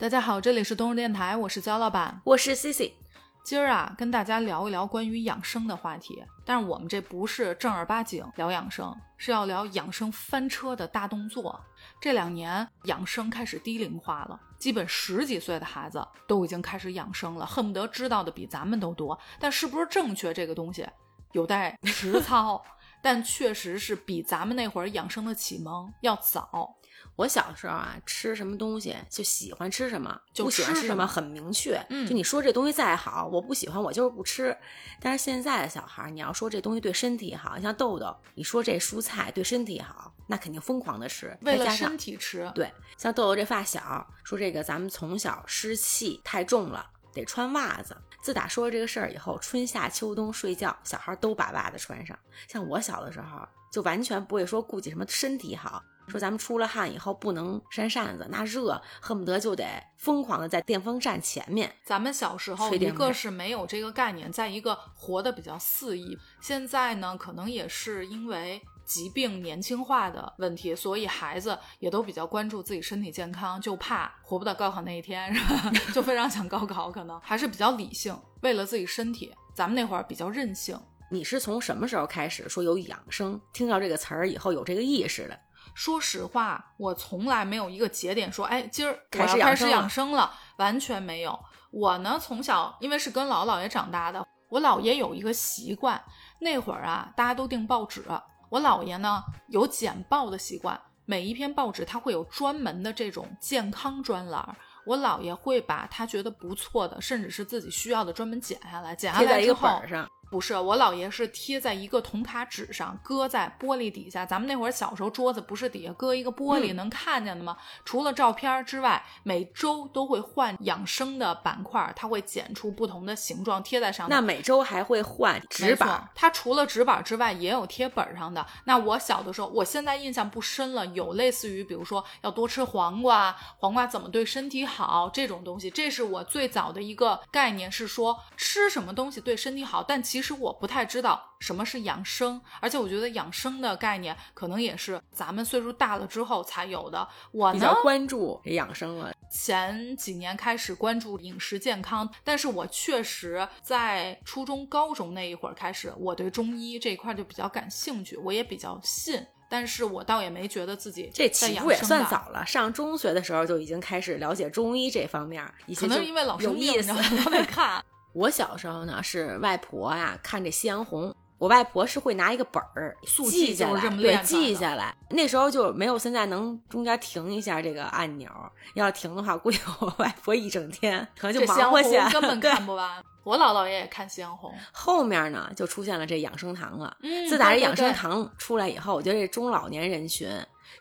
大家好，这里是东日电台，我是焦老板，我是 Cici。今儿啊，跟大家聊一聊关于养生的话题。但是我们这不是正儿八经聊养生，是要聊养生翻车的大动作。这两年养生开始低龄化了，基本十几岁的孩子都已经开始养生了，恨不得知道的比咱们都多。但是不是正确这个东西，有待实操。但确实是比咱们那会儿养生的启蒙要早。我小时候啊，吃什么东西就喜欢吃什么，就不喜欢吃什么很明确。嗯就你说这东西再好，我不喜欢，我就是不吃。但是现在的小孩儿，你要说这东西对身体好，像豆豆，你说这蔬菜对身体好，那肯定疯狂的吃。为了身体吃，对，像豆豆这发小说这个，咱们从小湿气太重了，得穿袜子。自打说了这个事儿以后，春夏秋冬睡觉，小孩都把袜子穿上。像我小的时候，就完全不会说顾及什么身体好，说咱们出了汗以后不能扇扇子，那热恨不得就得疯狂的在电风扇前面。咱们小时候，一个是没有这个概念，再一个活得比较肆意。现在呢，可能也是因为疾病年轻化的问题，所以孩子也都比较关注自己身体健康，就怕活不到高考那一天，是吧？就非常想高考，可能还是比较理性，为了自己身体。咱们那会儿比较任性。你是从什么时候开始说有养生？听到这个词儿以后有这个意识的？说实话，我从来没有一个节点说，哎，今儿我开始要开始养生了完全没有。我呢，从小因为是跟姥姥姥爷长大的，我姥爷有一个习惯，那会儿啊，大家都订报纸，我姥爷呢有剪报的习惯，每一篇报纸他会有专门的这种健康专栏儿。我姥爷会把他觉得不错的，甚至是自己需要的，专门剪下来，剪下来之后，不是，我姥爷是贴在一个铜卡纸上，搁在玻璃底下。咱们那会儿小时候桌子不是底下搁一个玻璃嗯能看见的吗？除了照片之外，每周都会换养生的板块，它会剪出不同的形状贴在上面。那每周还会换纸板儿。它除了纸板之外，也有贴本上的。那我小的时候，我现在印象不深了，有类似于比如说要多吃黄瓜，黄瓜怎么对身体好这种东西，这是我最早的一个概念，是说吃什么东西对身体好。但其实我不太知道什么是养生，而且我觉得养生的概念可能也是咱们岁数大了之后才有的。我呢比较，关注养生了，前几年开始关注饮食健康，但是我确实在初中、高中那一会儿开始，我对中医这一块就比较感兴趣，我也比较信，但是我倒也没觉得自己这起步也。算早了，上中学的时候就已经开始了解中医这方面，可能就是因为老生病，有意思你知道。吗老得看。我小时候呢是外婆呀、看这夕阳红，我外婆是会拿一个本儿速记记下来，对，记下来。那时候就没有现在能中间停一下这个按钮，要停的话，估计我外婆一整天可能就忙活去了，根本看不完。我姥姥爷也看夕阳红，后面呢就出现了这养生堂了。嗯自打这养生堂出来以后，我觉得这中老年人群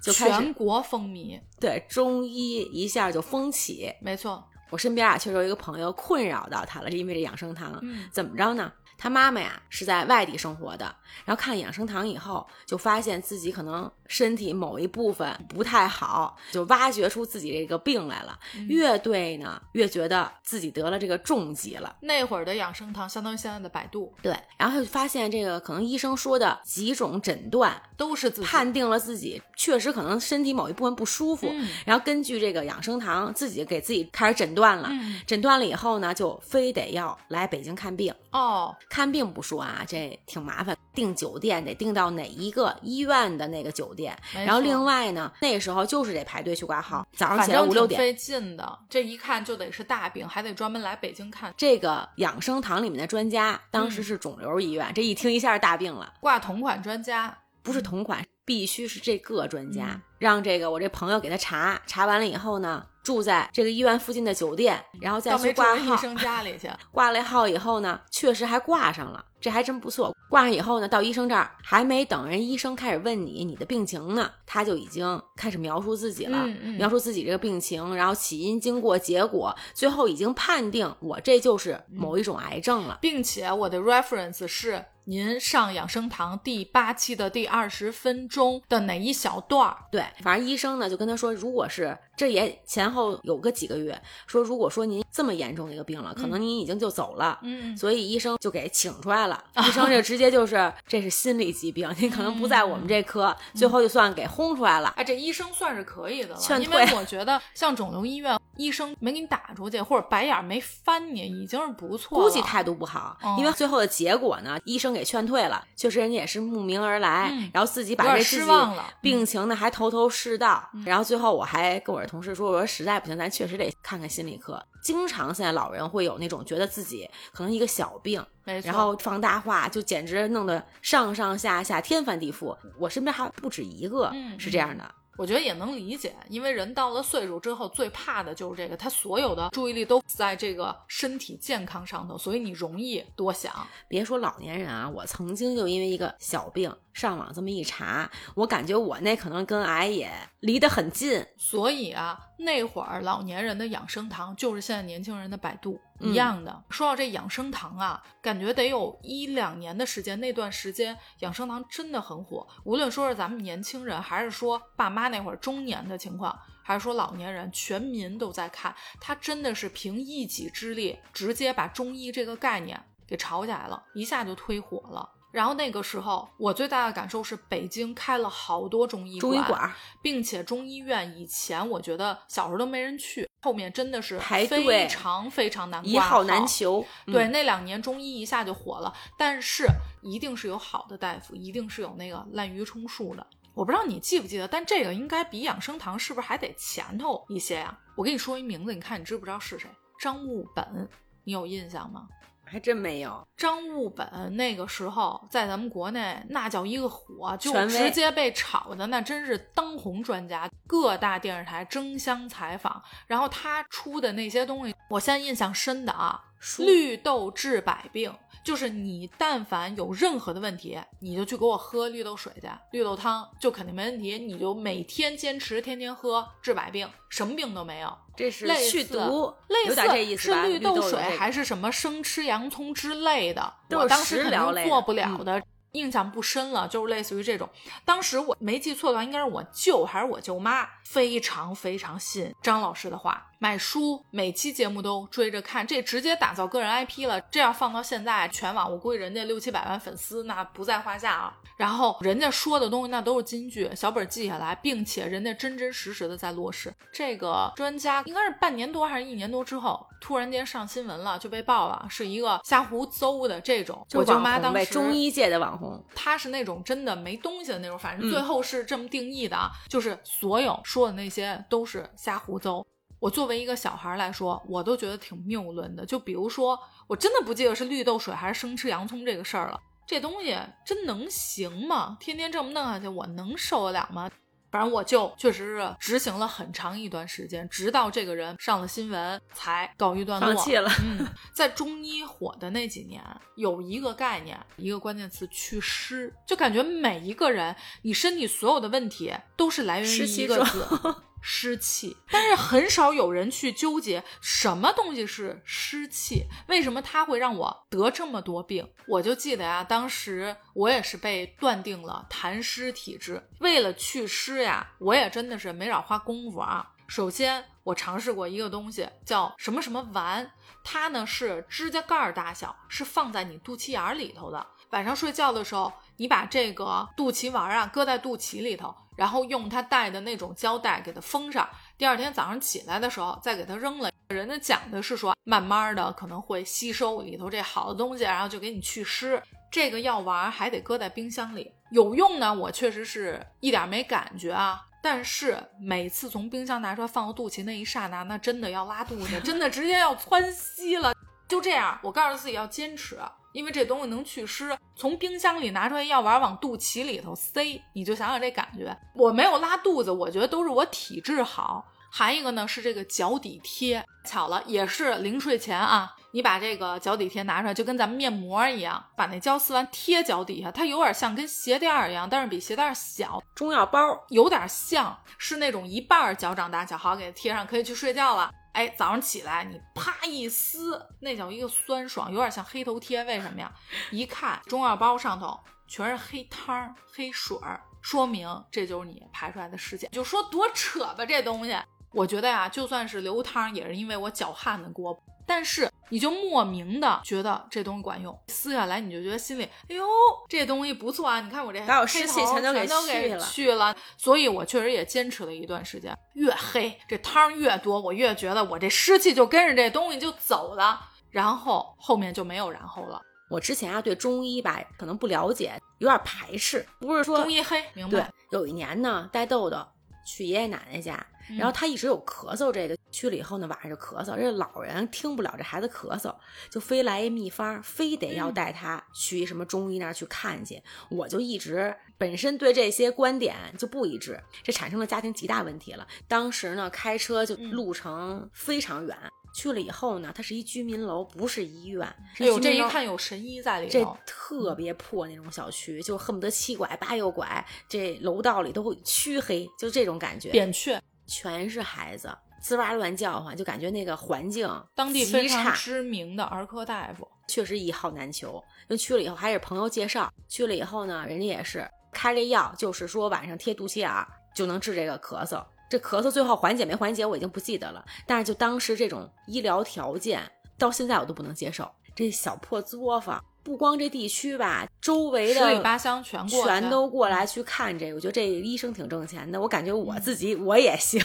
就开始全国风靡，对中医一下就风起。没错。我身边啊，确实有一个朋友困扰到他了，是因为这养生堂。嗯，怎么着呢？他妈妈呀是在外地生活的，然后看养生堂以后，就发现自己可能身体某一部分不太好，就挖掘出自己这个病来了。嗯越对呢，越觉得自己得了这个重疾了。那会儿的养生堂相当于现在的百度，对，然后他就发现这个可能医生说的几种诊断，都是自己判定了自己确实可能身体某一部分不舒服，嗯然后根据这个养生堂自己给自己开始诊断了。嗯诊断了以后呢，就非得要来北京看病。哦，看病不说啊，这挺麻烦，订酒店得订到哪一个医院的那个酒店，然后另外呢，那时候就是得排队去挂号，早上起来五六点。费劲的，这一看就得是大病，还得专门来北京看。这个养生堂里面的专家当时是肿瘤医院，这一听一下大病了，挂同款专家，不是同款，必须是这个专家，嗯让这个我这朋友给他查，查完了以后呢，住在这个医院附近的酒店，然后再倒去挂号。医生家里去。挂了号以后呢，确实还挂上了，这还真不错。挂上以后呢，到医生这儿还没等人医生开始问你你的病情呢，他就已经开始描述自己了，嗯嗯描述自己这个病情，然后起因、经过、结果，最后已经判定我这就是某一种癌症了。并且我的 reference 是您上养生堂第八期的第二十分钟的哪一小段儿。对，反正医生呢就跟他说，如果是这也前后有个几个月，说如果说您这么严重的一个病了，可能您已经就走了，嗯，所以医生就给请出来了。医生就直接就是这是心理疾病，您可能不在我们这科，最后就算给轰出来了。哎，这医生算是可以的了，劝因为退我觉得像肿瘤医院，医生没给你打出去，或者白眼儿没翻你，已经是不错了。估计态度不好，嗯因为最后的结果呢，医生给劝退了，确实人家也是慕名而来，嗯然后自己把这自己失望了。病情呢还头头是道，嗯然后最后我还跟我的同事说，我说实在不行，咱确实得看看心理科。经常现在老人会有那种觉得自己可能一个小病，然后放大化，就简直弄得上上下下天翻地覆。我身边还不止一个嗯是这样的。我觉得也能理解，因为人到了岁数之后，最怕的就是这个，他所有的注意力都在这个身体健康上头，所以你容易多想。别说老年人啊，我曾经就因为一个小病上网这么一查，我感觉我那可能跟癌也离得很近。所以啊，那会儿老年人的养生堂就是现在年轻人的百度嗯一样的。说到这养生堂啊，感觉得有一两年的时间，那段时间养生堂真的很火。无论说是咱们年轻人，还是说爸妈那会儿中年的情况，还是说老年人，全民都在看。他真的是凭一己之力，直接把中医这个概念给炒起来了，一下就推火了。然后那个时候，我最大的感受是，北京开了好多中医中医馆并且中医院以前我觉得小时候都没人去，后面真的是排队非常非常难挂一号难求，对，嗯那两年中医一下就火了，但是一定是有好的大夫，一定是有那个滥竽充数的。我不知道你记不记得，但这个应该比养生堂是不是还得前头一些呀、我跟你说一名字，你看你知不知道是谁？张悟本，你有印象吗？还真没有。张悟本那个时候在咱们国内那叫一个火，就直接被炒的那真是当红专家，各大电视台争相采访。然后他出的那些东西，我现在印象深的啊，书绿豆治百病，就是你但凡有任何的问题，你就去给我喝绿豆水去，绿豆汤就肯定没问题。你就每天坚持，天天喝，治百病，什么病都没有。这是类去似毒，类似有点这意思吧？是绿豆水还是什么生吃洋葱之类的？我当时肯定做不了的。印象不深了，就是类似于这种。当时我没记错的话，应该是我舅还是我舅妈，非常非常信张老师的话，买书每期节目都追着看，这直接打造个人 IP 了。这要放到现在，全网我估计人家六七百万粉丝那不在话下啊。然后人家说的东西那都是金句，小本记下来，并且人家真真实实的在落实。这个专家应该是半年多还是一年多之后，突然间上新闻了，就被爆了，是一个瞎胡诌的这种。我舅妈当时中医界的网红，他是那种真的没东西的那种，反正嗯最后是这么定义的啊，就是所有说的那些都是瞎胡诌。我作为一个小孩来说，我都觉得挺谬论的。就比如说，我真的不记得是绿豆水还是生吃洋葱这个事儿了。这东西真能行吗？天天这么弄下去，我能受得了吗？反正我就确实是执行了很长一段时间，直到这个人上了新闻才告一段落。放弃了。嗯，在中医火的那几年，有一个概念，一个关键词祛湿，就感觉每一个人，你身体所有的问题都是来源于一个字。湿气，但是很少有人去纠结什么东西是湿气，为什么它会让我得这么多病？我就记得呀，当时我也是被断定了痰湿体质，为了祛湿呀，我也真的是没少花功夫啊。首先，我尝试过一个东西，叫什么什么丸，它呢是指甲盖大小，是放在你肚脐眼儿里头的。晚上睡觉的时候，你把这个肚脐丸啊搁在肚脐里头，然后用它带的那种胶带给它封上。第二天早上起来的时候再给它扔了。人家讲的是说，慢慢的可能会吸收里头这好的东西，然后就给你祛湿。这个药丸还得搁在冰箱里，有用呢。我确实是一点没感觉啊。但是每次从冰箱拿出来放到肚脐那一刹那，那真的要拉肚子，真的直接要窜稀了。就这样，我告诉自己要坚持，因为这东西能祛湿。从冰箱里拿出来药丸往肚脐里头塞，你就想想这感觉。我没有拉肚子，我觉得都是我体质好。还一个呢是这个脚底贴，巧了，也是临睡前啊，你把这个脚底贴拿出来，就跟咱们面膜一样，把那胶撕完贴脚底下，它有点像跟鞋垫儿一样，但是比鞋垫儿小，中药包，有点像是那种一半脚掌大小，好给它贴上，可以去睡觉了。哎，早上起来你啪一撕，那叫一个酸爽，有点像黑头贴。为什么呀？一看中药包上头全是黑汤儿、黑水儿，说明这就是你排出来的湿气。就说多扯吧，这东西。我觉得呀，就算是流汤，也是因为我脚汗的锅。但是你就莫名的觉得这东西管用，撕下来你就觉得心里，哎呦，这东西不错啊！你看我这把我湿气全都给去了，去了。所以我确实也坚持了一段时间，越黑这汤越多，我越觉得我这湿气就跟着这东西就走了，然后后面就没有然后了。我之前啊对中医吧可能不了解，有点排斥，不是说中医黑，明白？对，有一年呢带豆豆去爷爷奶奶家。然后他一直有咳嗽，这个去了以后呢，晚上就咳嗽。这老人听不了这孩子咳嗽，就非来一秘方，非得要带他去什么中医那儿去看去。我就一直本身对这些观点就不一致，这产生了家庭极大问题了。当时呢，开车就路程非常远，去了以后呢，它是一居民楼，不是医院。哎呦，这一看有神医在里头，这特别破那种小区，就恨不得七拐八又拐，这楼道里都会黢黑，就这种感觉，扁鹊。全是孩子，滋哇乱叫唤，就感觉那个环境当地非常知名的儿科大夫，确实一号难求。就去了以后，还是朋友介绍去了以后呢，人家也是开这药，就是说晚上贴肚脐眼儿就能治这个咳嗽。这咳嗽最后缓解没缓解，我已经不记得了。但是就当时这种医疗条件，到现在我都不能接受。这小破作坊，不光这地区吧，周围的十里八乡全过，全都过来去看这个。我觉得这医生挺挣钱的，我感觉我自己我也行。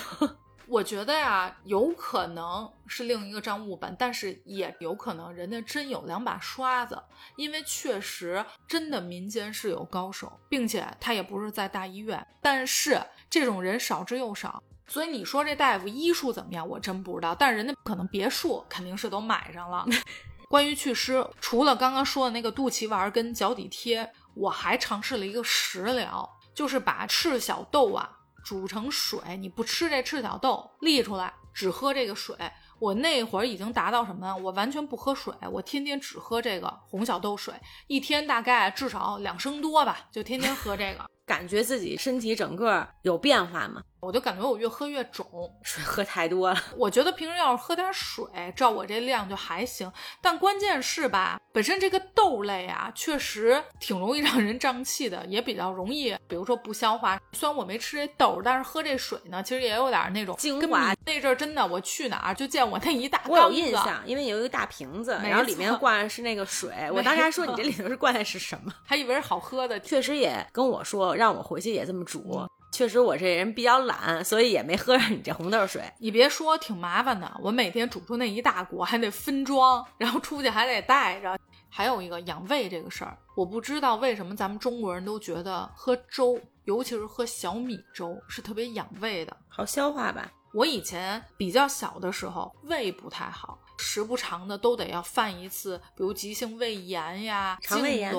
我觉得呀，有可能是另一个账务本，但是也有可能人家真有两把刷子，因为确实真的民间是有高手，并且他也不是在大医院，但是这种人少之又少。所以你说这大夫医术怎么样，我真不知道，但是人家可能别墅肯定是都买上了。关于祛湿，除了刚刚说的那个肚脐丸跟脚底贴，我还尝试了一个食疗，就是把赤小豆啊煮成水，你不吃这赤小豆沥出来，只喝这个水。我那会儿已经达到什么？我完全不喝水，我天天只喝这个红小豆水，一天大概至少两升多吧，就天天喝这个。感觉自己身体整个有变化吗？我就感觉我越喝越肿，水喝太多了。我觉得平时要是喝点水，照我这量就还行。但关键是吧，本身这个豆类啊，确实挺容易让人胀气的，也比较容易，比如说不消化。虽然我没吃这豆，但是喝这水呢，其实也有点那种精华。那阵儿真的，我去哪儿就见我那一大缸子。我有印象，因为有一个大瓶子，然后里面灌的是那个水。我当时还说你这里头是灌的是什么？还以为是好喝的。确实也跟我说，让我回去也这么煮。确实，我这人比较懒，所以也没喝上你这红豆水。你别说，挺麻烦的。我每天煮出那一大锅，还得分装，然后出去还得带着。还有一个养胃这个事儿，我不知道为什么咱们中国人都觉得喝粥，尤其是喝小米粥，是特别养胃的，好消化吧。我以前比较小的时候，胃不太好，时不常的都得要犯一次，比如急性胃炎呀、肠胃炎，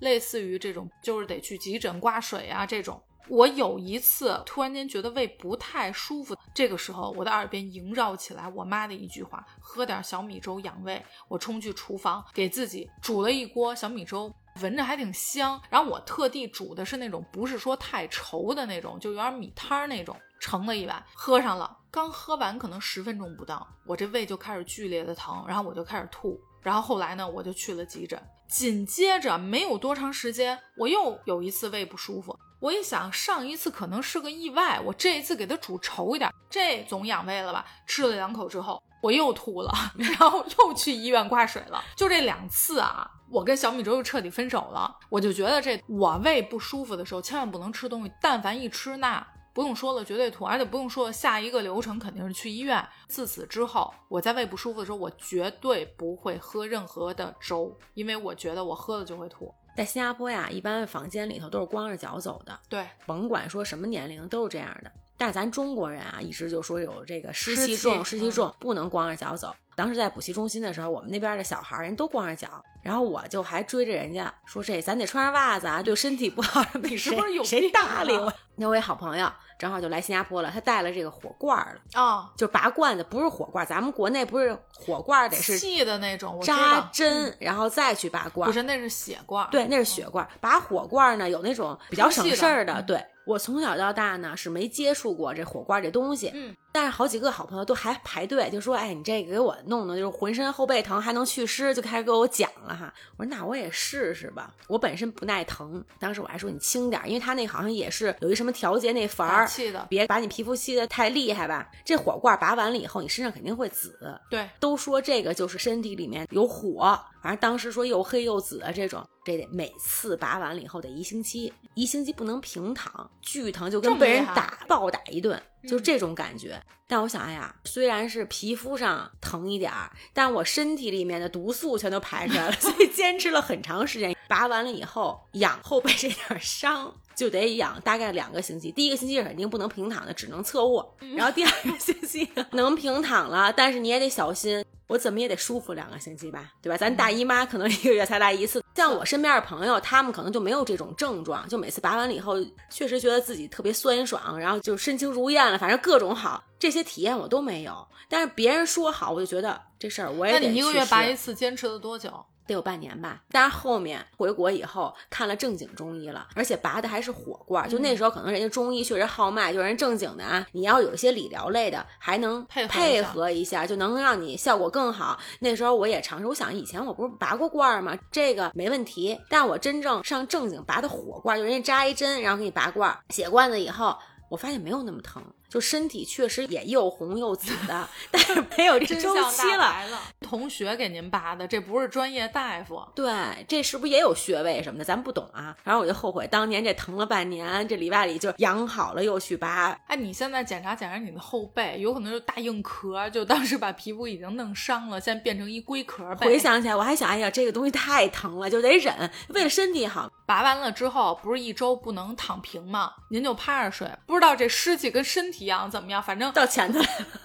类似于这种，就是得去急诊挂水啊这种。我有一次突然间觉得胃不太舒服，这个时候我的耳边萦绕起来我妈的一句话：“喝点小米粥养胃。”我冲去厨房给自己煮了一锅小米粥，闻着还挺香。然后我特地煮的是那种不是说太稠的那种，就有点米汤儿那种，盛了一碗喝上了。刚喝完可能十分钟不到，我这胃就开始剧烈的疼，然后我就开始吐。然后后来呢，我就去了急诊。紧接着没有多长时间，我又有一次胃不舒服。我一想，上一次可能是个意外，我这一次给它煮稠一点，这总养胃了吧？吃了两口之后，我又吐了，然后又去医院挂水了。就这两次啊，我跟小米粥就彻底分手了。我就觉得这我胃不舒服的时候，千万不能吃东西，但凡一吃，那不用说了，绝对吐，而且不用说了，下一个流程肯定是去医院。自此之后，我在胃不舒服的时候，我绝对不会喝任何的粥，因为我觉得我喝了就会吐。在新加坡呀，一般房间里头都是光着脚走的。对，甭管说什么年龄都是这样的。但是咱中国人啊，一直就说有这个湿气重，湿气重不能光着脚走。当时在补习中心的时候，我们那边的小孩人都光着脚，然后我就还追着人家说这咱得穿上袜子啊，对身体不好。你是不是有谁搭理我？那我一好朋友正好就来新加坡了，他带了这个火罐了啊，就拔罐子，不是火罐，咱们国内不是火罐得是细的那种扎针，然后再去拔罐，不是那是血罐，对，那是血罐。拔火罐呢，有那种比较省事儿的，对。我从小到大呢是没接触过这火罐这东西，嗯，但是好几个好朋友都还排队，就说：“哎，你这个给我弄的，就是浑身后背疼，还能祛湿，就开始给我讲了哈。”我说：“那我也试试吧。”我本身不耐疼，当时我还说你轻点，因为他那好像也是有一什么调节那阀儿，气的，别把你皮肤吸的太厉害吧。这火罐拔完了以后，你身上肯定会紫。对，都说这个就是身体里面有火，反正当时说又黑又紫的这种，这得每次拔完了以后得一星期，一星期不能平躺，巨疼，就跟被人打暴打一顿。就这种感觉，但我想，哎呀，虽然是皮肤上疼一点儿，但我身体里面的毒素全都排出来了，所以坚持了很长时间。拔完了以后，养后背这点伤就得养大概两个星期。第一个星期是肯定不能平躺的，只能侧卧。然后第二个星期能平躺了，但是你也得小心。我怎么也得舒服两个星期吧，对吧？咱大姨妈可能一个月才来一次，像我身边的朋友，他们可能就没有这种症状，就每次拔完了以后，确实觉得自己特别酸爽，然后就身轻如燕了，反正各种好，这些体验我都没有。但是别人说好，我就觉得这事儿我也得。那你一个月拔一次，坚持了多久？得有半年吧，但是后面回国以后看了正经中医了，而且拔的还是火罐，就那时候可能人家中医确实号脉，就人正经的啊，你要有一些理疗类的，还能配合一下，就能让你效果更好。那时候我也尝试，我想以前我不是拔过罐吗？这个没问题，但我真正上正经拔的火罐，就人家扎一针，然后给你拔罐，血罐子以后，我发现没有那么疼。就身体确实也又红又紫的，但是没有这周期了。同学给您拔的，这不是专业大夫。对，这是不是也有穴位什么的？咱不懂啊。然后我就后悔当年这疼了半年，这里外里就养好了又去拔。哎，你现在检查检查你的后背，有可能就大硬壳，就当时把皮肤已经弄伤了，现在变成一龟壳背。回想起来，我还想，哎呀，这个东西太疼了，就得忍，为了身体好。拔完了之后，不是一周不能躺平吗？您就趴着睡，不知道这湿气跟身体怎么样？反正到前头，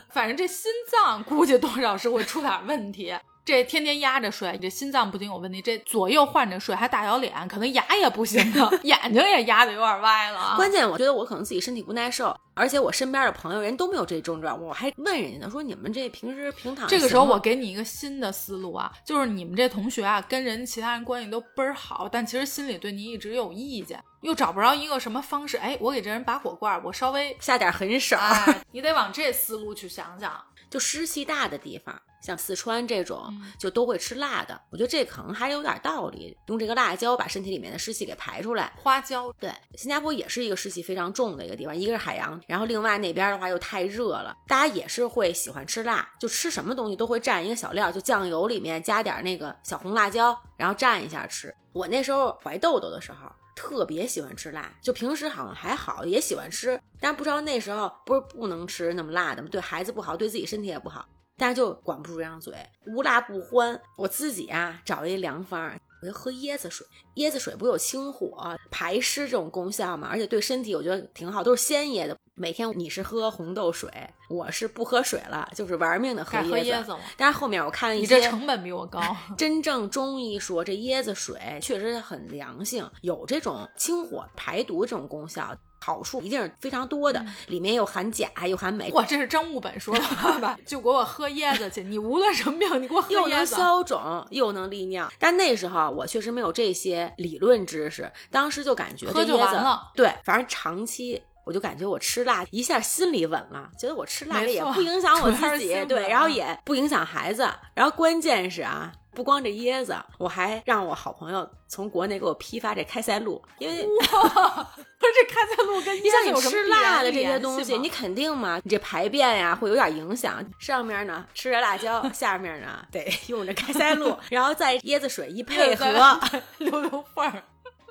反正这心脏估计多少是会出点问题。这天天压着睡，你这心脏不仅有问题，这左右换着睡，还大小脸，可能牙也不行了，眼睛也压的有点歪了。关键我觉得我可能自己身体不耐受，而且我身边的朋友人都没有这症状，我还问人家呢，说你们这平时平躺。这个时候我给你一个新的思路啊，就是你们这同学啊，跟人其他人关系都倍儿好，但其实心里对你一直有意见，又找不着一个什么方式。哎，我给这人拔火罐，我稍微下点狠手，你得往这思路去想想。就湿气大的地方。像四川这种就都会吃辣的，我觉得这可能还有点道理。用这个辣椒把身体里面的湿气给排出来。花椒对，新加坡也是一个湿气非常重的一个地方，一个是海洋，然后另外那边的话又太热了，大家也是会喜欢吃辣，就吃什么东西都会蘸一个小料，就酱油里面加点那个小红辣椒，然后蘸一下吃。我那时候怀豆豆的时候特别喜欢吃辣，就平时好像还好，也喜欢吃，但不知道那时候不是不能吃那么辣的吗？对孩子不好，对自己身体也不好。但是就管不住这张嘴，无辣不欢。我自己啊找了一良方，我就喝椰子水。椰子水不有清火、排湿这种功效吗？而且对身体我觉得挺好，都是鲜椰的。每天你是喝红豆水，我是不喝水了，就是玩命的喝椰子。但是后面我看了一些，你这成本比我高。真正中医说这椰子水确实很凉性，有这种清火排毒这种功效。好处一定是非常多的，里面又含钾又含镁。哇，这是张悟本说的话吧？就给我喝椰子去，你无论什么病，你给我喝椰子。又能消肿，又能利尿。但那时候我确实没有这些理论知识，当时就感觉喝就完了。对，反正长期我就感觉我吃辣一下心里稳了，觉得我吃辣也不影响我自己，对，然后也不影响孩子。然后关键是啊。不光这椰子，我还让我好朋友从国内给我批发这开塞露，因为哇，不是这开塞露跟像你吃辣的这些东西，你肯定嘛，你这排便呀会有点影响。上面呢吃着辣椒，下面呢得 用着开塞露，然后再椰子水一配合，溜溜缝儿，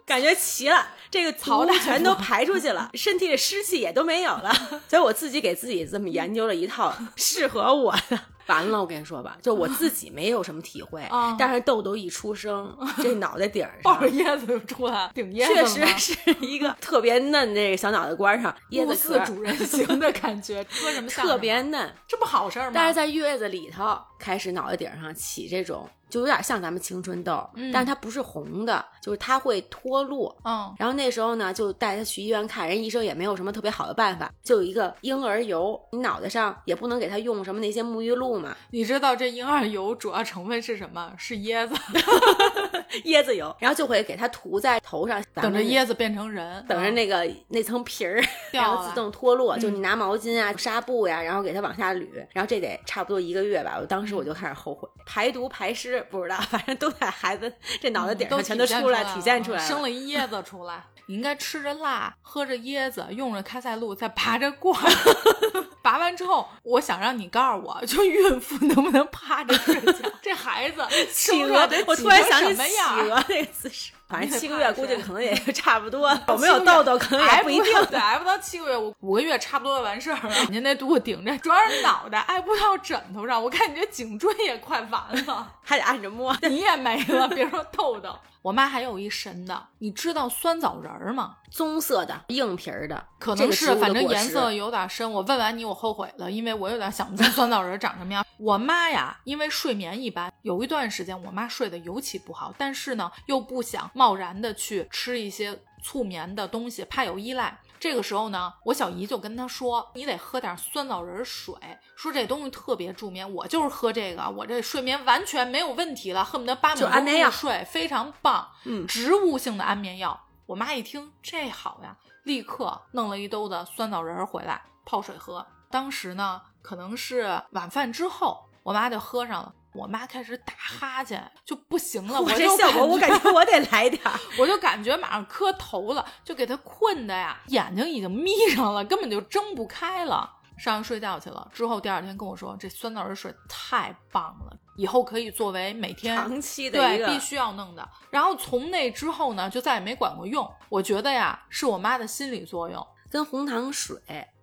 感觉齐了，这个槽全都排出去了，身体的湿气也都没有了。所以我自己给自己这么研究了一套适合我的。完了，我跟你说吧，就我自己没有什么体会，但是豆豆一出生，这脑袋顶上抱着椰子就出来，顶椰子，确实是一个特别嫩这个小脑袋瓜上椰子壳主人型的感觉，说什么 特别嫩，这不好事儿吗？但是在月子里头开始脑袋顶上起这种就有点像咱们青春痘，嗯但是它不是红的，就是它会脱落。嗯，然后那时候呢，就带他去医院看，人医生也没有什么特别好的办法，就有一个婴儿油，你脑袋上也不能给他用什么那些沐浴露嘛，你知道这婴儿油主要成分是什么？是椰子 椰子油，然后就会给他涂在头上，等着椰子变成人，等着嗯那个那层皮儿，掉然后自动脱落。就嗯你拿毛巾啊、纱布呀、然后给它往下捋，然后这得差不多一个月吧。我当时我就开始后悔，排毒排湿不知道，反正都在孩子这脑袋顶上全嗯都出来，体现了出来生了一椰子出来。你应该吃着辣，喝着椰子，用着开塞露，再拔着罐儿。拔完之后，我想让你告诉我，就孕妇能不能趴着睡觉？这孩子 企鹅生出来得，我突然想起企？鹅那个姿势。反正七个月估计可能也就差不多，有没有痘痘可能也挨不一定。到 对，挨不到七个月，我五个月差不多就完事儿了。您那肚子顶着，主要是脑袋挨不到枕头上，我看你这颈椎也快完了，还得按着摸。你也没了，别说痘痘。我妈还有一神的，你知道酸枣仁儿吗？棕色的硬皮儿的，可能是，反正颜色有点深。我问完你，我后悔了，因为我有点想不出酸枣仁长什么样。我妈呀，因为睡眠一般，有一段时间我妈睡得尤其不好，但是呢，又不想贸然的去吃一些促眠的东西，怕有依赖。这个时候呢，我小姨就跟她说：“你得喝点酸枣仁水，说这东西特别助眠。我就是喝这个，我这睡眠完全没有问题了，恨不得八秒钟就睡，非常棒。嗯，植物性的安眠药。我妈一听这好呀，立刻弄了一兜子酸枣仁儿回来泡水喝。当时呢，可能是晚饭之后，我妈就喝上了。我妈开始打哈欠，就不行了。我这效果我感觉我得来点儿。我就感觉马上磕头了，就给她困的呀，眼睛已经眯上了，根本就睁不开了。上去睡觉去了，之后第二天跟我说，这酸枣仁水太棒了，以后可以作为每天长期的对必须要弄的。然后从那之后呢，就再也没管过用。我觉得呀，是我妈的心理作用。跟红糖水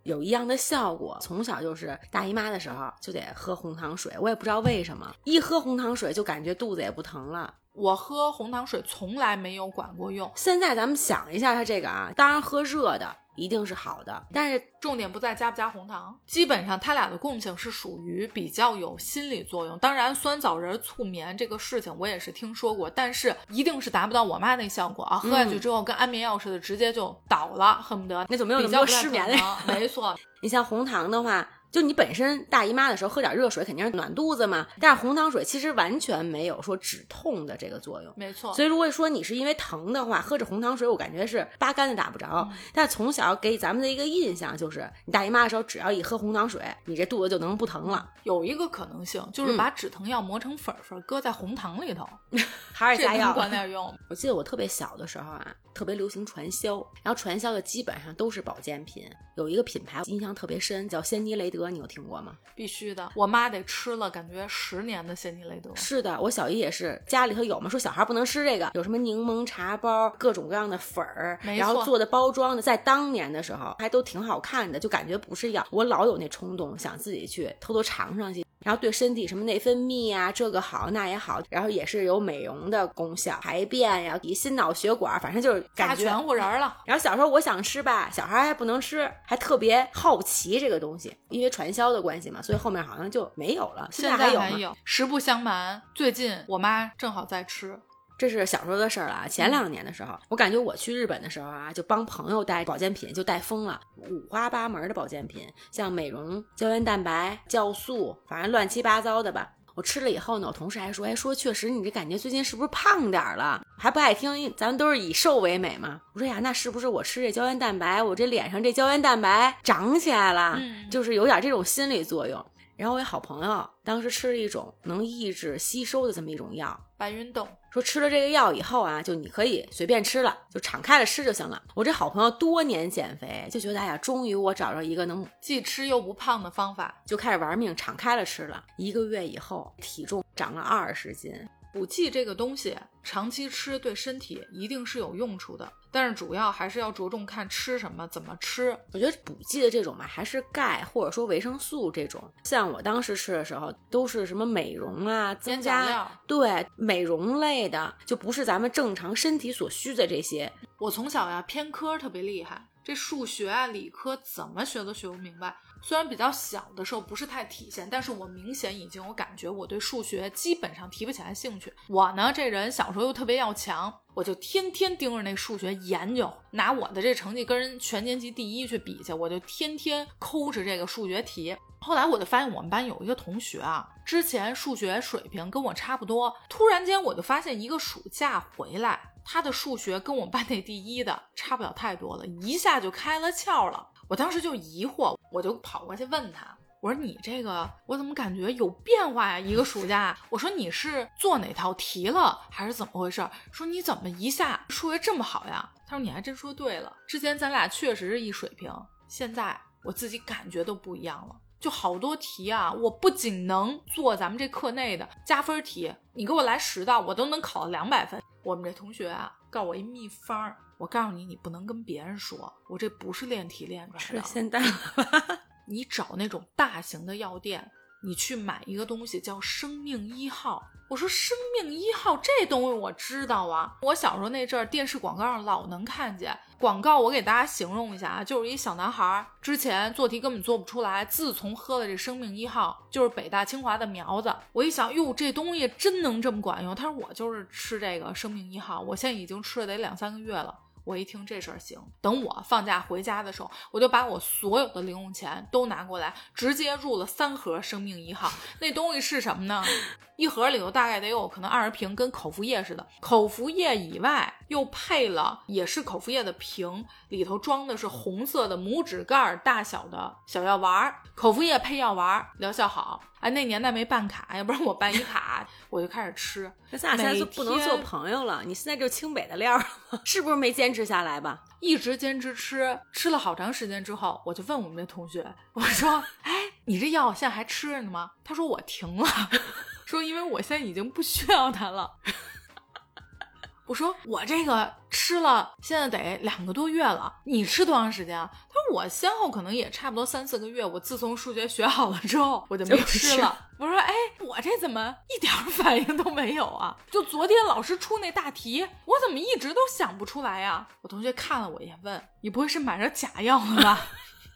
有一样的效果。从小就是大姨妈的时候就得喝红糖水，我也不知道为什么，一喝红糖水就感觉肚子也不疼了。我喝红糖水从来没有管过用，现在咱们想一下，它这个啊，当然喝热的一定是好的，但是重点不在加不加红糖，基本上它俩的共性是属于比较有心理作用。当然，酸枣仁促眠这个事情我也是听说过，但是一定是达不到我妈那效果啊！喝下去之后跟安眠药似的，直接就倒了，恨不得那就没有那么失眠了。没错，你像红糖的话，就你本身大姨妈的时候喝点热水肯定是暖肚子嘛，但是红糖水其实完全没有说止痛的这个作用。没错。所以如果说你是因为疼的话，喝着红糖水，我感觉是八竿子打不着。嗯但从小给咱们的一个印象就是，你大姨妈的时候只要一喝红糖水，你这肚子就能不疼了，有一个可能性，嗯就是把止疼药磨成粉粉，搁在红糖里头，还是加药。管点用。我记得我特别小的时候啊，特别流行传销，然后传销的基本上都是保健品。有一个品牌印象特别深，叫仙妮蕾德，你有听过吗？必须的，我妈得吃了感觉十年的仙妮雷德。是的，我小姨也是，家里头有嘛，说小孩不能吃这个，有什么柠檬茶包，各种各样的粉儿，然后做的包装的，在当年的时候还都挺好看的，就感觉不是药。我老有那冲动，想自己去偷偷尝上去。然后对身体什么内分泌啊，这个好那也好，然后也是有美容的功效，排便呀、以心脑血管，反正就是大感觉全乎人儿了，然后小时候我想吃吧，小孩还不能吃，还特别好奇这个东西，因为传销的关系嘛，所以后面好像就没有了。现在还有吗？有。实不相瞒，最近我妈正好在吃，这是小时候的事儿了啊。前两年的时候，我感觉我去日本的时候啊，就帮朋友带保健品，就带疯了，五花八门的保健品，像美容、胶原蛋白、酵素，反正乱七八糟的吧。我吃了以后呢，我同事还说，哎，说确实你这感觉最近是不是胖点儿了？还不爱听，咱们都是以瘦为美嘛。我说呀，那是不是我吃这胶原蛋白，我这脸上这胶原蛋白长起来了？嗯就是有点这种心理作用。然后我一好朋友当时吃了一种能抑制吸收的这么一种药，白云豆。说吃了这个药以后啊，就你可以随便吃了，就敞开了吃就行了。我这好朋友多年减肥，就觉得哎呀，终于我找着一个能既吃又不胖的方法。就开始玩命，敞开了吃了。一个月以后，体重长了二十斤。补剂这个东西，长期吃对身体一定是有用处的，但是主要还是要着重看吃什么、怎么吃。我觉得补剂的这种吧，还是钙或者说维生素这种。像我当时吃的时候，都是什么美容啊，增加对美容类的，就不是咱们正常身体所需的这些。我从小呀偏科特别厉害，这数学啊、理科怎么学都学不明白。虽然比较小的时候不是太体现，但是我明显已经有感觉，我对数学基本上提不起来兴趣。我呢，这人小时候又特别要强，我就天天盯着那数学研究，拿我的这成绩跟人全年级第一去比去，我就天天抠着这个数学题。后来我就发现我们班有一个同学啊，之前数学水平跟我差不多，突然间我就发现一个暑假回来，他的数学跟我们班那第一的差不了太多了，一下就开了窍了。我当时就疑惑，我就跑过去问他，我说你这个我怎么感觉有变化呀？一个暑假，我说你是做哪套题了，还是怎么回事？说你怎么一下数学这么好呀？他说你还真说对了，之前咱俩确实是一水平，现在我自己感觉都不一样了。就好多题啊，我不仅能做咱们这课内的加分题，你给我来十道，我都能考两百分。我们这同学啊，告我一秘方，我告诉你，你不能跟别人说，我这不是练题练出来的。是现在了吧？你找那种大型的药店，你去买一个东西叫生命一号。我说生命一号这东西我知道啊，我小时候那阵儿电视广告上老能看见广告。我给大家形容一下啊，就是一小男孩之前做题根本做不出来，自从喝了这生命一号，就是北大清华的苗子。我一想，哟，这东西真能这么管用？他说我就是吃这个生命一号，我现在已经吃了得两三个月了。我一听这事儿行，等我放假回家的时候，我就把我所有的零用钱都拿过来，直接入了三盒生命一号。那东西是什么呢？一盒里头大概得有可能二十瓶，跟口服液似的。口服液以外又配了也是口服液的瓶，里头装的是红色的拇指盖大小的小药丸儿。口服液配药丸儿，疗效好。哎，那年代没办卡，要不然我办一卡，我就开始吃。那咱俩现在就不能做朋友了。你现在就清北的料了吗？是不是没坚持下来吧？一直坚持吃，吃了好长时间之后，我就问我们那同学，我说：“哎，你这药现在还吃着呢吗？”他说：“我停了。”说因为我现在已经不需要它了。我说我这个吃了，现在得两个多月了。你吃多长时间啊？他说我先后可能也差不多三四个月。我自从数学学好了之后，我就没吃了。我说哎，我这怎么一点反应都没有啊？就昨天老师出那大题，我怎么一直都想不出来呀？我同学看了我一眼，问你不会是买着假药了吧？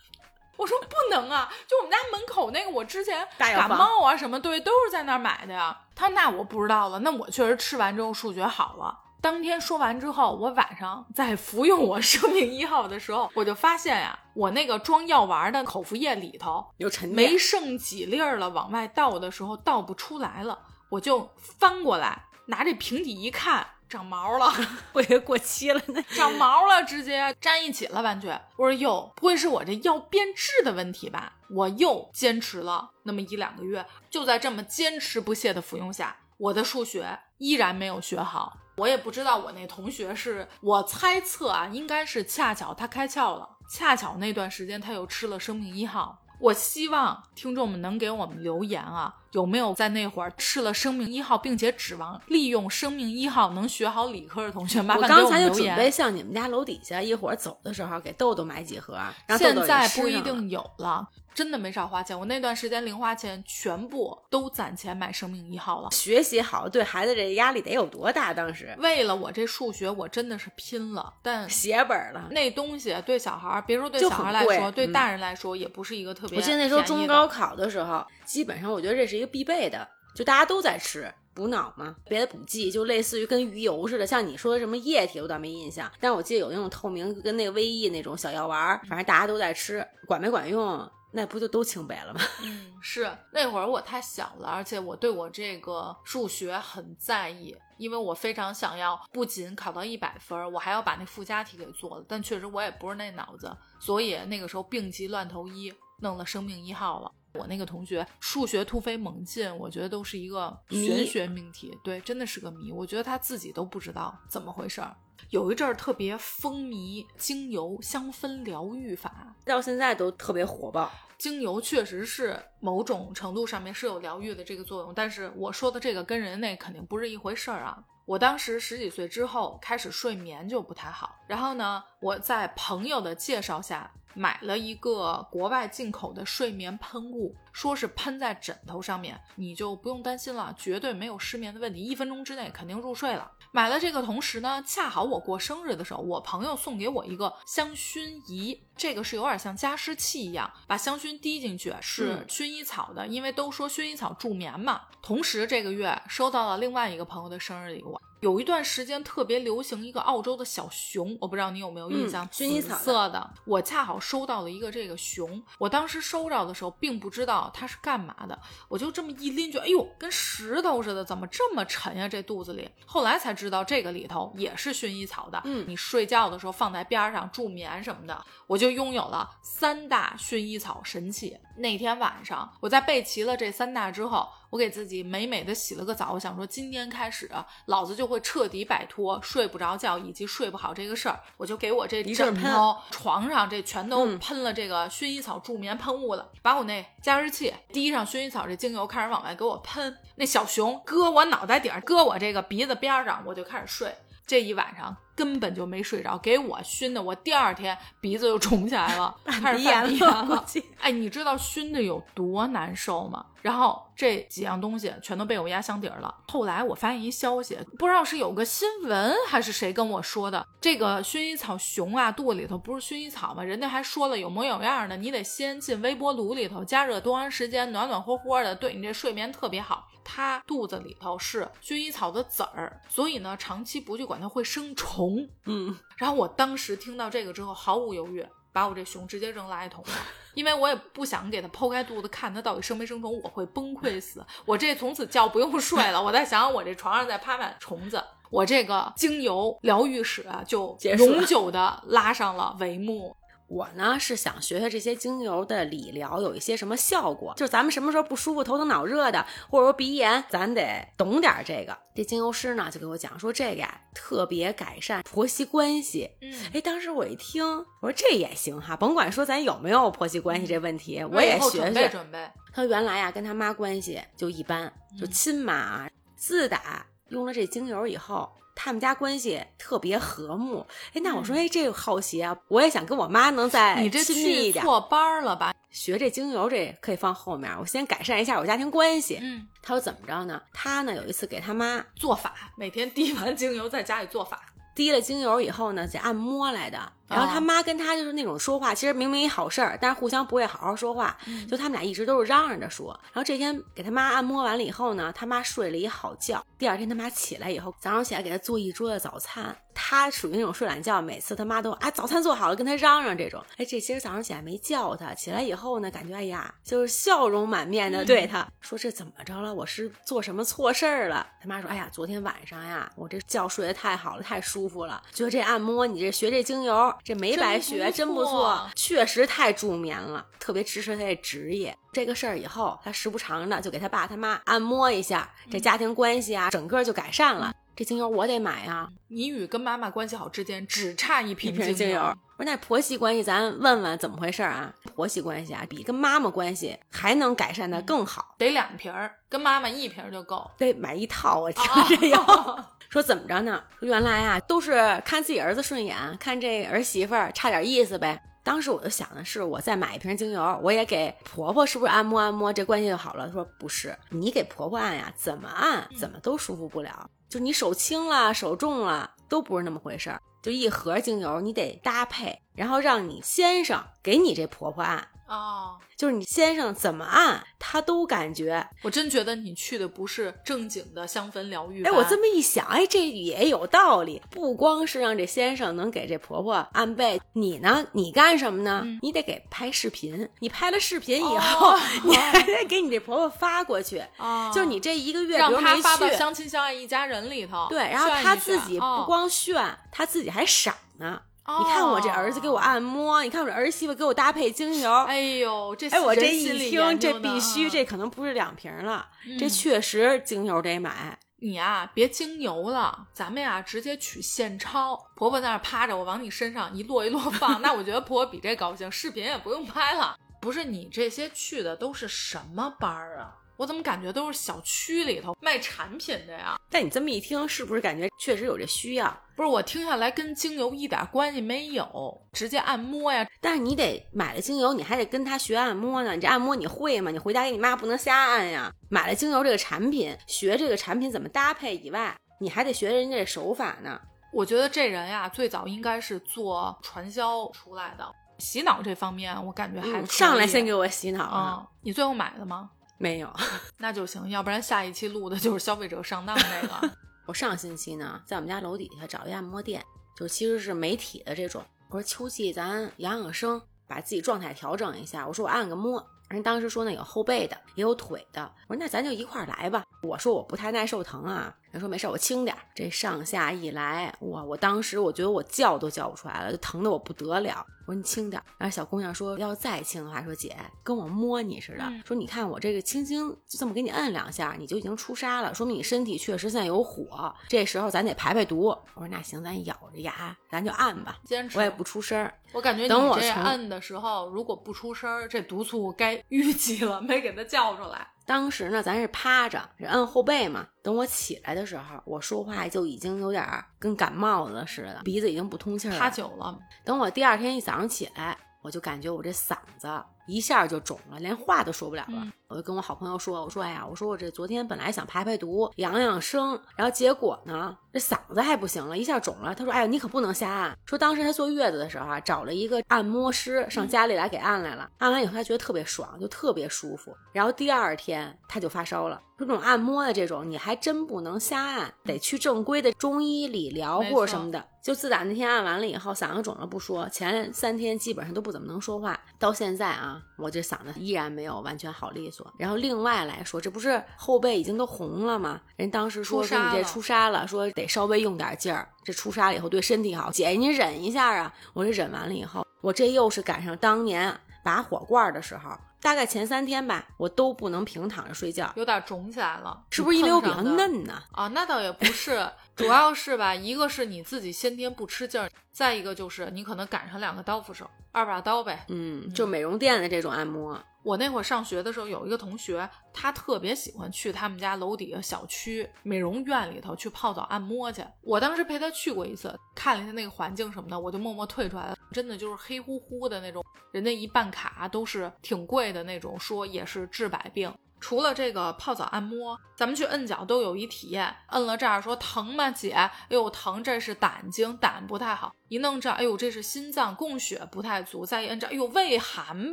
我说不能啊，就我们家门口那个，我之前感冒啊什么，对，都是在那儿买的呀。他说那我不知道了，那我确实吃完之后数学好了。当天说完之后，我晚上在服用我生命一号的时候，我就发现呀，我那个装药丸的口服液里头有沉淀，没剩几粒儿了，往外倒的时候倒不出来了，我就翻过来拿这瓶底一看。长毛了，我以为过期了呢。长毛了，直接粘一起了，完全。我说哟，不会是我这药变质的问题吧？我又坚持了那么一两个月，就在这么坚持不懈的服用下，我的数学依然没有学好。我也不知道我那同学是，我猜测啊，应该是恰巧他开窍了，恰巧那段时间他又吃了生命一号。我希望听众们能给我们留言啊。有没有在那会儿吃了生命一号，并且指望利用生命一号能学好理科的同学？麻烦我刚才就准备向你们家楼底下一会儿走的时候给豆豆买几盒。现在不一定有了，真的没少花钱。我那段时间零花钱全部都攒钱买生命一号了。学习好对孩子这压力得有多大？当时为了我这数学，我真的是拼了。但写本了，那东西对小孩，别说对小孩来说，对大人来说也不是一个特别。我记得那时候中高考的时候，基本上我觉得这是一个。必备的，就大家都在吃补脑嘛，别的补剂就类似于跟鱼油似的，像你说的什么液体，我倒没印象。但我记得有那种透明，跟那个 VE 那种小药丸，反正大家都在吃，管没管用，那不就都清白了吗？嗯，是那会儿我太小了，而且我对我这个数学很在意，因为我非常想要不仅考到一百分，我还要把那附加题给做了。但确实我也不是那脑子，所以那个时候病急乱投医，弄了生命一号了。我那个同学数学突飞猛进，我觉得都是一个玄学命题，对，真的是个谜。我觉得他自己都不知道怎么回事儿。有一阵儿特别风靡精油香氛疗愈法，到现在都特别火爆。精油确实是某种程度上面是有疗愈的这个作用，但是我说的这个跟人那肯定不是一回事儿啊。我当时十几岁之后开始睡眠就不太好，然后呢，我在朋友的介绍下。买了一个国外进口的睡眠喷雾，说是喷在枕头上面，你就不用担心了，绝对没有失眠的问题，一分钟之内肯定入睡了。买了这个同时呢，恰好我过生日的时候，我朋友送给我一个香薰仪，这个是有点像加湿器一样，把香薰滴进去，是嗯薰衣草的，因为都说薰衣草助眠嘛。同时这个月收到了另外一个朋友的生日礼物。有一段时间特别流行一个澳洲的小熊，我不知道你有没有印象，嗯薰衣草色的。我恰好收到了一个这个熊，我当时收到的时候并不知道它是干嘛的，我就这么一拎，觉得哎呦，跟石头似的，怎么这么沉呀？这肚子里。后来才知道这个里头也是薰衣草的，嗯你睡觉的时候放在边上助眠什么的。我就拥有了三大薰衣草神器。那天晚上，我在备齐了这三大之后，我给自己美美的洗了个澡，我想说今天开始，老子就会彻底摆脱睡不着觉以及睡不好这个事儿。我就给我这喷枕头、床上这全都嗯喷了这个薰衣草助眠喷雾了，把我那加湿器滴上薰衣草这精油，开始往外给我喷。那小熊搁我脑袋顶儿，搁我这个鼻子边儿上，我就开始睡。这一晚上根本就没睡着，给我熏的，我第二天鼻子又肿起来了，开始鼻犯鼻炎了 哎，你知道熏的有多难受吗？然后这几样东西全都被我压箱底儿了。后来我发现一消息，不知道是有个新闻还是谁跟我说的，这个薰衣草熊啊，肚子里头不是薰衣草吗？人家还说了有模有样的，你得先进微波炉里头加热多长时间，暖暖和和的，对你这睡眠特别好。它肚子里头是薰衣草的籽儿，所以呢，长期不去管它会生虫。嗯，然后我当时听到这个之后，毫无犹豫，把我这熊直接扔垃圾桶了，因为我也不想给它剖开肚子看它到底生没生虫，我会崩溃死。我这从此觉不用睡了，我在想想我这床上再趴满虫子，我这个精油疗愈史啊就永久的拉上了帷幕。我呢是想学学这些精油的理疗有一些什么效果，就是咱们什么时候不舒服、头疼脑热的，或者说鼻炎，咱得懂点这个。这精油师呢就给我讲说，这个呀特别改善婆媳关系。嗯，哎，当时我一听，我说这也行哈，甭管说咱有没有婆媳关系这问题，我也学学。准备。他原来呀跟他妈关系就一般，就嗯亲妈啊。自打用了这精油以后，他们家关系特别和睦。哎，那我说，嗯哎，这个好奇啊，我也想跟我妈能再你这亲密一点。去错班儿了吧？学这精油这可以放后面，我先改善一下我家庭关系。嗯，他说怎么着呢？他呢有一次给他妈做法，每天滴完精油在家里做法。滴了精油以后呢，得按摩来的。然后他妈跟他就是那种说话，其实明明一好事儿，但是互相不会好好说话，嗯就他们俩一直都是嚷嚷着说。然后这天给他妈按摩完了以后呢，他妈睡了一好觉。第二天他妈起来以后，早上起来给他做一桌子早餐。他属于那种睡懒觉，每次他妈都啊早餐做好了跟他嚷嚷这种。哎，这其实早上起来没叫他，起来以后呢，感觉哎呀，就是笑容满面的对他、说这怎么着了？我是做什么错事儿了？他妈说，哎呀，昨天晚上呀，我这觉睡得太好了，太舒服了，觉得这按摩你这学这精油这没白学，真真不错，确实太助眠了，特别支持他这职业。这个事儿以后，他时不常的就给他爸他妈按摩一下，这家庭关系啊，整个就改善了。这精油我得买啊，你与跟妈妈关系好之间只差一一瓶瓶精油。我说那婆媳关系咱问问怎么回事儿啊？婆媳关系啊，比跟妈妈关系还能改善的更好，得两瓶儿，跟妈妈一瓶儿就够。得买一套。我听啊这样。说怎么着呢？说原来啊都是看自己儿子顺眼，看这儿媳妇儿差点意思呗。当时我就想的是，我再买一瓶精油，我也给婆婆是不是按摩按摩，这关系就好了？她说不是，你给婆婆按呀，怎么按怎么都舒服不了，就你手轻了手重了都不是那么回事儿。就一盒精油你得搭配，然后让你先生给你这婆婆按，哦，就是你先生怎么按，他都感觉我真觉得你去的不是正经的香氛疗愈哎，我这么一想，哎，这也有道理。不光是让这先生能给这婆婆按背，你呢？你干什么呢？嗯你得给拍视频。你拍了视频以后，哦你还得给你这婆婆发过去。哦，就是你这一个月，让如没他发到，相亲相爱一家人里头。对，然后炫一他自己不光炫，他自己还赏呢。你看我这儿子给我，按摩，你看我这儿媳妇给我搭配精油。哦哎呦，这哎，我这一听，这必须，啊这可能不是两瓶了，这嗯确实精油得买。你啊、别精油了，咱们呀直接取现钞。婆婆在那儿趴着，我往你身上一摞一摞放，那我觉得婆婆比这高兴，视频也不用拍了。不是你这些去的都是什么班儿啊？我怎么感觉都是小区里头卖产品的呀？但你这么一听，是不是感觉确实有这需要？不是我听下来跟精油一点关系没有，直接按摩呀。但是你得买了精油，你还得跟他学按摩呢。你这按摩你会吗？你回家给你妈不能瞎按呀。买了精油这个产品，学这个产品怎么搭配以外，你还得学人家这手法呢。我觉得这人呀，最早应该是做传销出来的，洗脑这方面我感觉还上来先给我洗脑呢。啊、你最后买的吗？没有，那就行，要不然下一期录的就是消费者上当那个。我上星期呢，在我们家楼底下找一按摩店，就其实是媒体的这种。我说秋季咱养养生，把自己状态调整一下。我说我按个摩，人当时说呢有后背的，也有腿的。我说那咱就一块儿来吧。我说我不太耐受疼啊，人说没事，我轻点儿。这上下一来，哇！我当时我觉得我叫都叫不出来了，就疼得我不得了。我说你轻点儿。然后小姑娘说要再轻的话，说姐跟我摸你似的，嗯说你看我这个轻轻就这么给你摁两下，你就已经出痧了，说明你身体确实现在有火。这时候咱得排排毒。我说那行，咱咬着牙，咱就按吧，坚持我也不出声儿。我感觉等我从摁的时候，如果不出声儿，这毒素该淤积了，没给它叫出来。当时呢，咱是趴着，是摁后背嘛。等我起来的时候，我说话就已经有点儿跟感冒了似的，鼻子已经不通气儿了。趴久了，等我第二天一早上起来，我就感觉我这嗓子一下就肿了，连话都说不了了。嗯我就跟我好朋友说：“我说哎呀，我说我这昨天本来想排排毒、养养生，然后结果呢，这嗓子还不行了，一下肿了。”他说：“哎呀，你可不能瞎按。”说当时他坐月子的时候啊，找了一个按摩师上家里来给按来了，按完以后他觉得特别爽，就特别舒服。然后第二天他就发烧了。说这种按摩的这种，你还真不能瞎按，得去正规的中医理疗或者什么的。就自打那天按完了以后，嗓子肿了不说，前三天基本上都不怎么能说话。到现在啊，我这嗓子依然没有完全好利索。然后另外来说，这不是后背已经都红了吗？人当时说你这出痧了，说得稍微用点劲儿，这出痧了以后对身体好。姐，你忍一下啊！我这忍完了以后，我这又是赶上当年拔火罐的时候，大概前三天吧，我都不能平躺着睡觉，有点肿起来了，是不是因为我比较嫩呢？啊？那倒也不是，主要是吧，一个是你自己先天不吃劲儿，再一个就是你可能赶上两个刀斧手，二把刀呗。嗯，就美容店的这种按摩，我那会儿上学的时候，有一个同学，他特别喜欢去他们家楼底下小区美容院里头去泡澡按摩去。我当时陪他去过一次，看了一下那个环境什么的，我就默默退出来了。真的就是黑乎乎的那种，人家一办卡都是挺贵的那种，说也是治百病。除了这个泡澡按摩，咱们去摁脚都有一体验。摁了这儿说疼吗，姐？哎呦疼，这是胆经，胆不太好。一弄这儿，哎呦这是心脏供血不太足。再一摁这儿，哎呦胃寒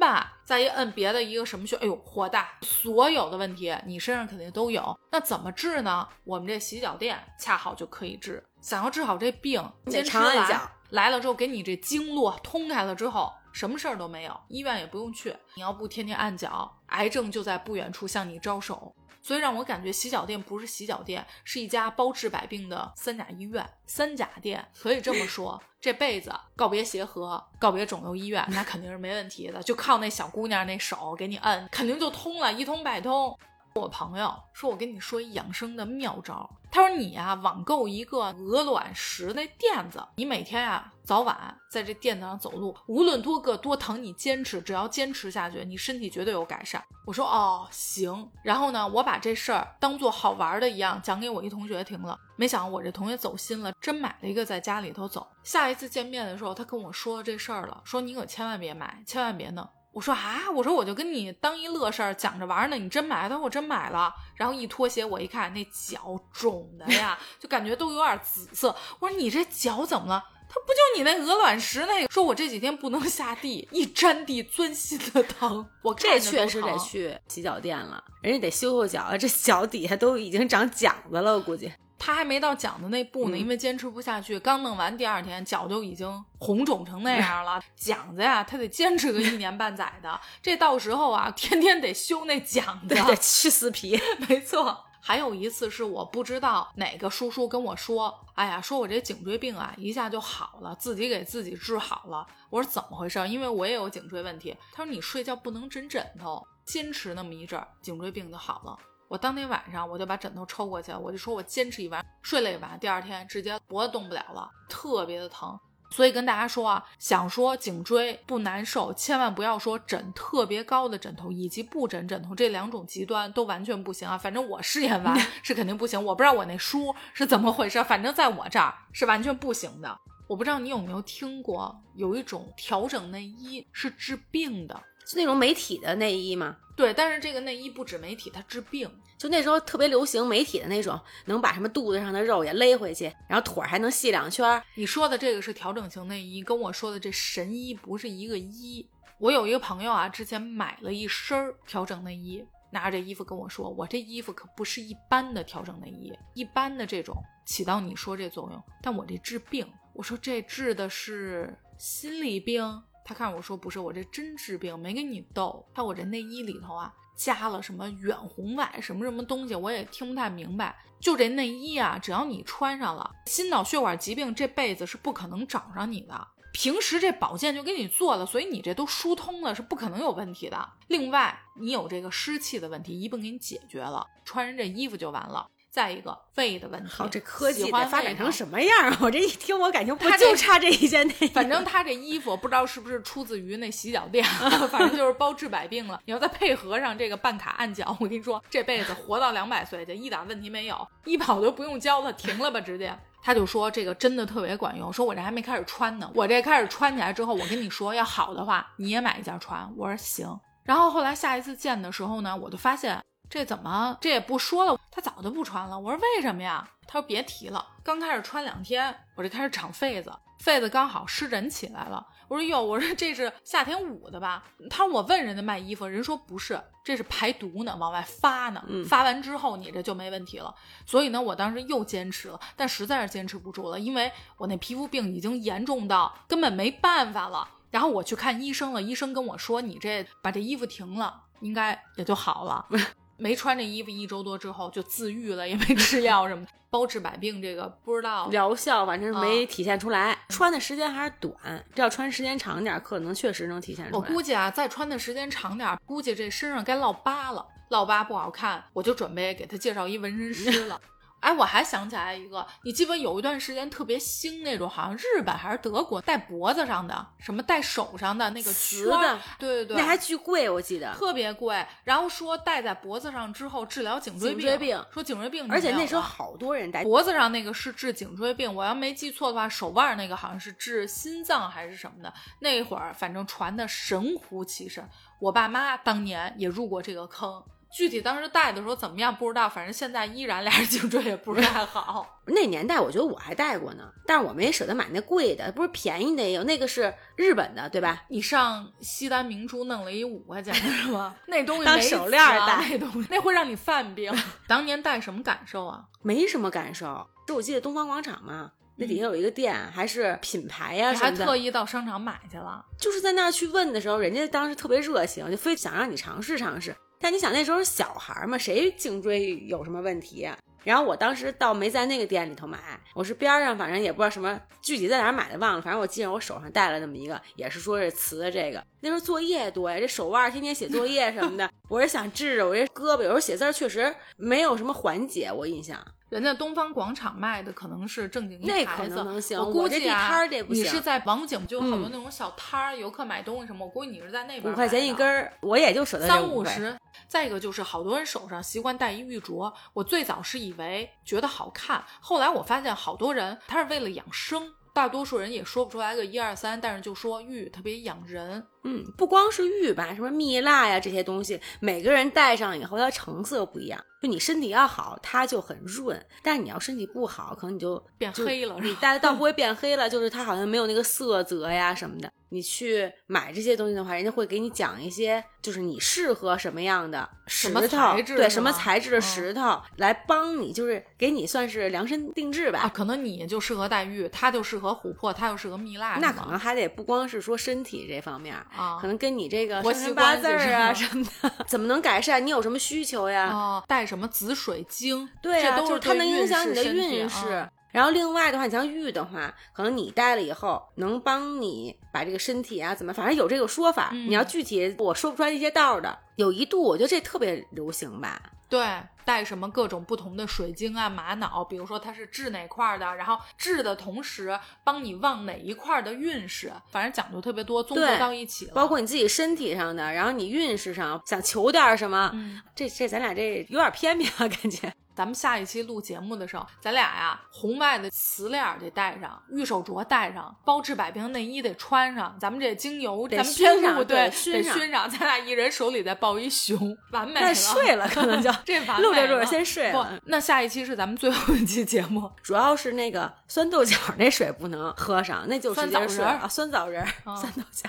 吧。再一摁别的一个什么穴，哎呦火大。所有的问题你身上肯定都有，那怎么治呢？我们这洗脚店恰好就可以治。想要治好这病，得坚持来常按脚来了之后，给你这经络通开了之后，什么事儿都没有，医院也不用去。你要不天天按脚，癌症就在不远处向你招手。所以让我感觉洗脚店不是洗脚店，是一家包治百病的三甲医院。三甲店可以这么说，这辈子告别协和，告别肿瘤医院，那肯定是没问题的。就靠那小姑娘那手给你摁，肯定就通了，一通百通。我朋友说：“我跟你说一养生的妙招。”他说：“你呀、网购一个鹅卵石那垫子，你每天呀、早晚在这垫子上走路，无论多硌多疼，你坚持，只要坚持下去，你身体绝对有改善。”我说：“哦，行。”然后呢，我把这事儿当做好玩的一样讲给我一同学听了。没想到我这同学走心了，真买了一个在家里头走。下一次见面的时候，他跟我说这事儿了，说你可千万别买，千万别弄。我说啊，我说我就跟你当一乐事儿讲着玩呢，你真买？他说我真买了。然后一脱鞋，我一看那脚肿的呀，就感觉都有点紫色。我说你这脚怎么了？他不就你那鹅卵石那个？说我这几天不能下地，一沾地钻心的疼。我这确实得去洗脚店了，人家得修修脚啊，这脚底下都已经长茧子了，我估计。他还没到讲的那步呢，嗯因为坚持不下去，刚弄完第二天脚就已经红肿成那样了。讲子呀，他得坚持个一年半载的，这到时候啊，天天得修那讲子，。得去死皮。没错。还有一次是我不知道哪个叔叔跟我说，哎呀，说我这颈椎病啊一下就好了，自己给自己治好了。我说怎么回事？因为我也有颈椎问题。他说你睡觉不能枕枕头，坚持那么一阵儿，颈椎病就好了。我当天晚上我就把枕头抽过去，我就说我坚持一晚，睡了一晚，第二天直接脖子动不了了，特别的疼。所以跟大家说啊，想说颈椎不难受，千万不要说枕特别高的枕头，以及不枕枕头这两种极端都完全不行啊。反正我试验完 是肯定不行，我不知道我那书是怎么回事，反正在我这儿是完全不行的。我不知道你有没有听过，有一种调整内衣是治病的，就那种美体的内衣嘛？对，但是这个内衣不止美体，它治病。就那时候特别流行美体的那种，能把什么肚子上的肉也勒回去，然后腿还能细两圈。你说的这个是调整型内衣，跟我说的这神医不是一个医。我有一个朋友啊，之前买了一身调整内衣，拿着这衣服跟我说，我这衣服可不是一般的调整内衣，一般的这种起到你说这作用，但我这治病。我说这治的是心理病，他看我说不是，我这真治病，没跟你逗。看我这内衣里头啊。加了什么远红外什么什么东西，我也听不太明白。就这内衣啊，只要你穿上了，心脑血管疾病这辈子是不可能找上你的。平时这保健就给你做了，所以你这都疏通了，是不可能有问题的。另外，你有这个湿气的问题，一并给你解决了，穿上这衣服就完了。再一个胃的问题，好，这科技得发展成什么样啊？我这一听，我感觉不就差这一件内衣。反正他这衣服不知道是不是出自于那洗脚店，反正就是包治百病了。你要再配合上这个办卡按脚，我跟你说，这辈子活到两百岁就一点问题没有，医保都不用交了，停了吧，直接。他就说这个真的特别管用，说我这还没开始穿呢，我这开始穿起来之后，我跟你说要好的话，你也买一件穿。我说行。然后后来下一次见的时候呢，我就发现。这怎么这也不说了？他早就不穿了。我说为什么呀？他说别提了，刚开始穿两天，我就开始长痱子，痱子刚好湿疹起来了。我说哟，我说这是夏天捂的吧？他说我问人家卖衣服，人说不是，这是排毒呢，往外发呢。发完之后你这就没问题了。所以呢，我当时又坚持了，但实在是坚持不住了，因为我那皮肤病已经严重到根本没办法了。然后我去看医生了，医生跟我说，你这把这衣服停了，应该也就好了。没穿这衣服一周多之后就自愈了，也没吃药什么，包治百病这个不知道疗效，反正没体现出来。穿的时间还是短，这要穿时间长点，可能确实能体现出来。我估计啊，再穿的时间长点，估计这身上该落疤了，落疤不好看，我就准备给他介绍一纹身师了。哎，我还想起来一个，你记得有一段时间特别兴那种，好像日本还是德国戴脖子上的，什么戴手上的那个瓷的，对对对，那还巨贵，我记得特别贵。然后说戴在脖子上之后治疗颈椎病，说颈椎病，而且那时候好多人戴脖子上那个是治颈椎病，我要没记错的话，手腕那个好像是治心脏还是什么的。那会儿反正传的神乎其神，我爸妈当年也入过这个坑。具体当时戴的时候怎么样不知道，反正现在依然俩人颈椎也不是太好。那年代我觉得我还戴过呢，但是我没舍得买那贵的，不是便宜的也有，那个是日本的，对吧？你上西单明珠弄了一五块钱的是吗？那东西当手链戴，那东西 那会让你犯病。当年戴什么感受啊？没什么感受，就我记得东方广场嘛，那底下有一个店，还是品牌呀什么的。还特意到商场买去了，就是在那儿去问的时候，人家当时特别热情，就非想让你尝试尝试。但你想那时候小孩嘛，谁颈椎有什么问题呀？然后我当时倒没在那个店里头买，我是边上，反正也不知道什么具体在哪买的忘了。反正我记着我手上带了那么一个，也是说是瓷的这个。那时候作业多呀，这手腕天天写作业什么的，我是想治治我这胳膊，有时候写字确实没有什么缓解，我印象。人家东方广场卖的可能是正经一牌子，我估计啊，你是在王府井就有好多那种小摊儿，游客买东西什么，我估计你是在那边。五块钱一根儿，我也就舍得三五十。再一个就是好多人手上习惯戴一玉镯，我最早是以为觉得好看，后来我发现好多人他是为了养生，大多数人也说不出来个一二三，但是就说玉特别养人。嗯，不光是玉吧，什么蜜蜡呀这些东西，每个人戴上以后，它成色不一样。就你身体要好，它就很润；但你要身体不好，可能你就变黑了。你戴的倒 不会变黑了，就是它好像没有那个色泽呀什么的。你去买这些东西的话，人家会给你讲一些，就是你适合什么样的石头，对什么材质的石头来帮你，就是给你算是量身定制吧。可能你就适合戴玉，他就适合琥珀，他又适合蜜蜡。那可能还得不光是说身体这方面。啊，可能跟你这个生辰八字啊什么的，怎么能改善？你有什么需求呀？哦，带什么紫水晶？对呀，就是它能影响你的运势。然后另外的话，你像玉的话，可能你戴了以后能帮你把这个身体啊怎么，反正有这个说法。你要具体我说不出来一些道的。有一度我觉得这特别流行吧，对，带什么各种不同的水晶啊、玛瑙，比如说它是治哪块儿的，然后治的同时帮你旺哪一块儿的运势，反正讲究特别多，综合到一起了。包括你自己身体上的，然后你运势上想求点什么，嗯，这这咱俩这有点偏僻啊，感觉。咱们下一期录节目的时候，咱俩呀，红外的磁链儿得带上，玉手镯带上，包治百病内衣得穿上，咱们这精油得咱们熏上对得熏上，咱俩一人手里再抱一熊，完美了。再睡了可能就 这完美录着录着先睡不了。，那下一期是咱们最后一期节目，主要是那个酸豆角那水不能喝上，那就直酸接睡枣仁儿啊，酸枣仁酸豆角。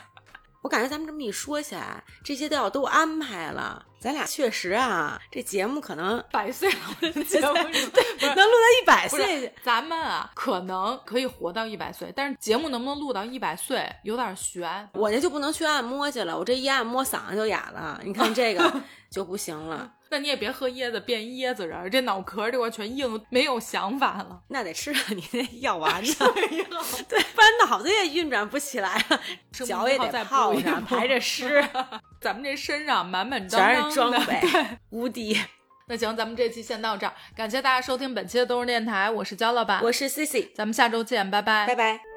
我感觉咱们这么一说起来，这些都要都安排了，咱俩确实啊，这节目可能百岁老人 节目是吧不能录到一百岁。咱们啊，可能可以活到一百岁，但是节目能不能录到一百岁有点悬。我这就不能去按摩去了，我这一按摩嗓子就哑了。你看这个 就不行了，那你也别喝椰子变椰子仁儿，这脑壳这块全硬，没有想法了。那得吃上你那药丸子，对，不然脑子也运转不起来 了，脚也得泡补一上，补排着湿，咱们这身上满满当全当的。是装备，无敌。那行，咱们这期先到这儿，感谢大家收听本期的都市电台，我是焦老板，我是 C C，咱们下周见，拜拜，拜拜。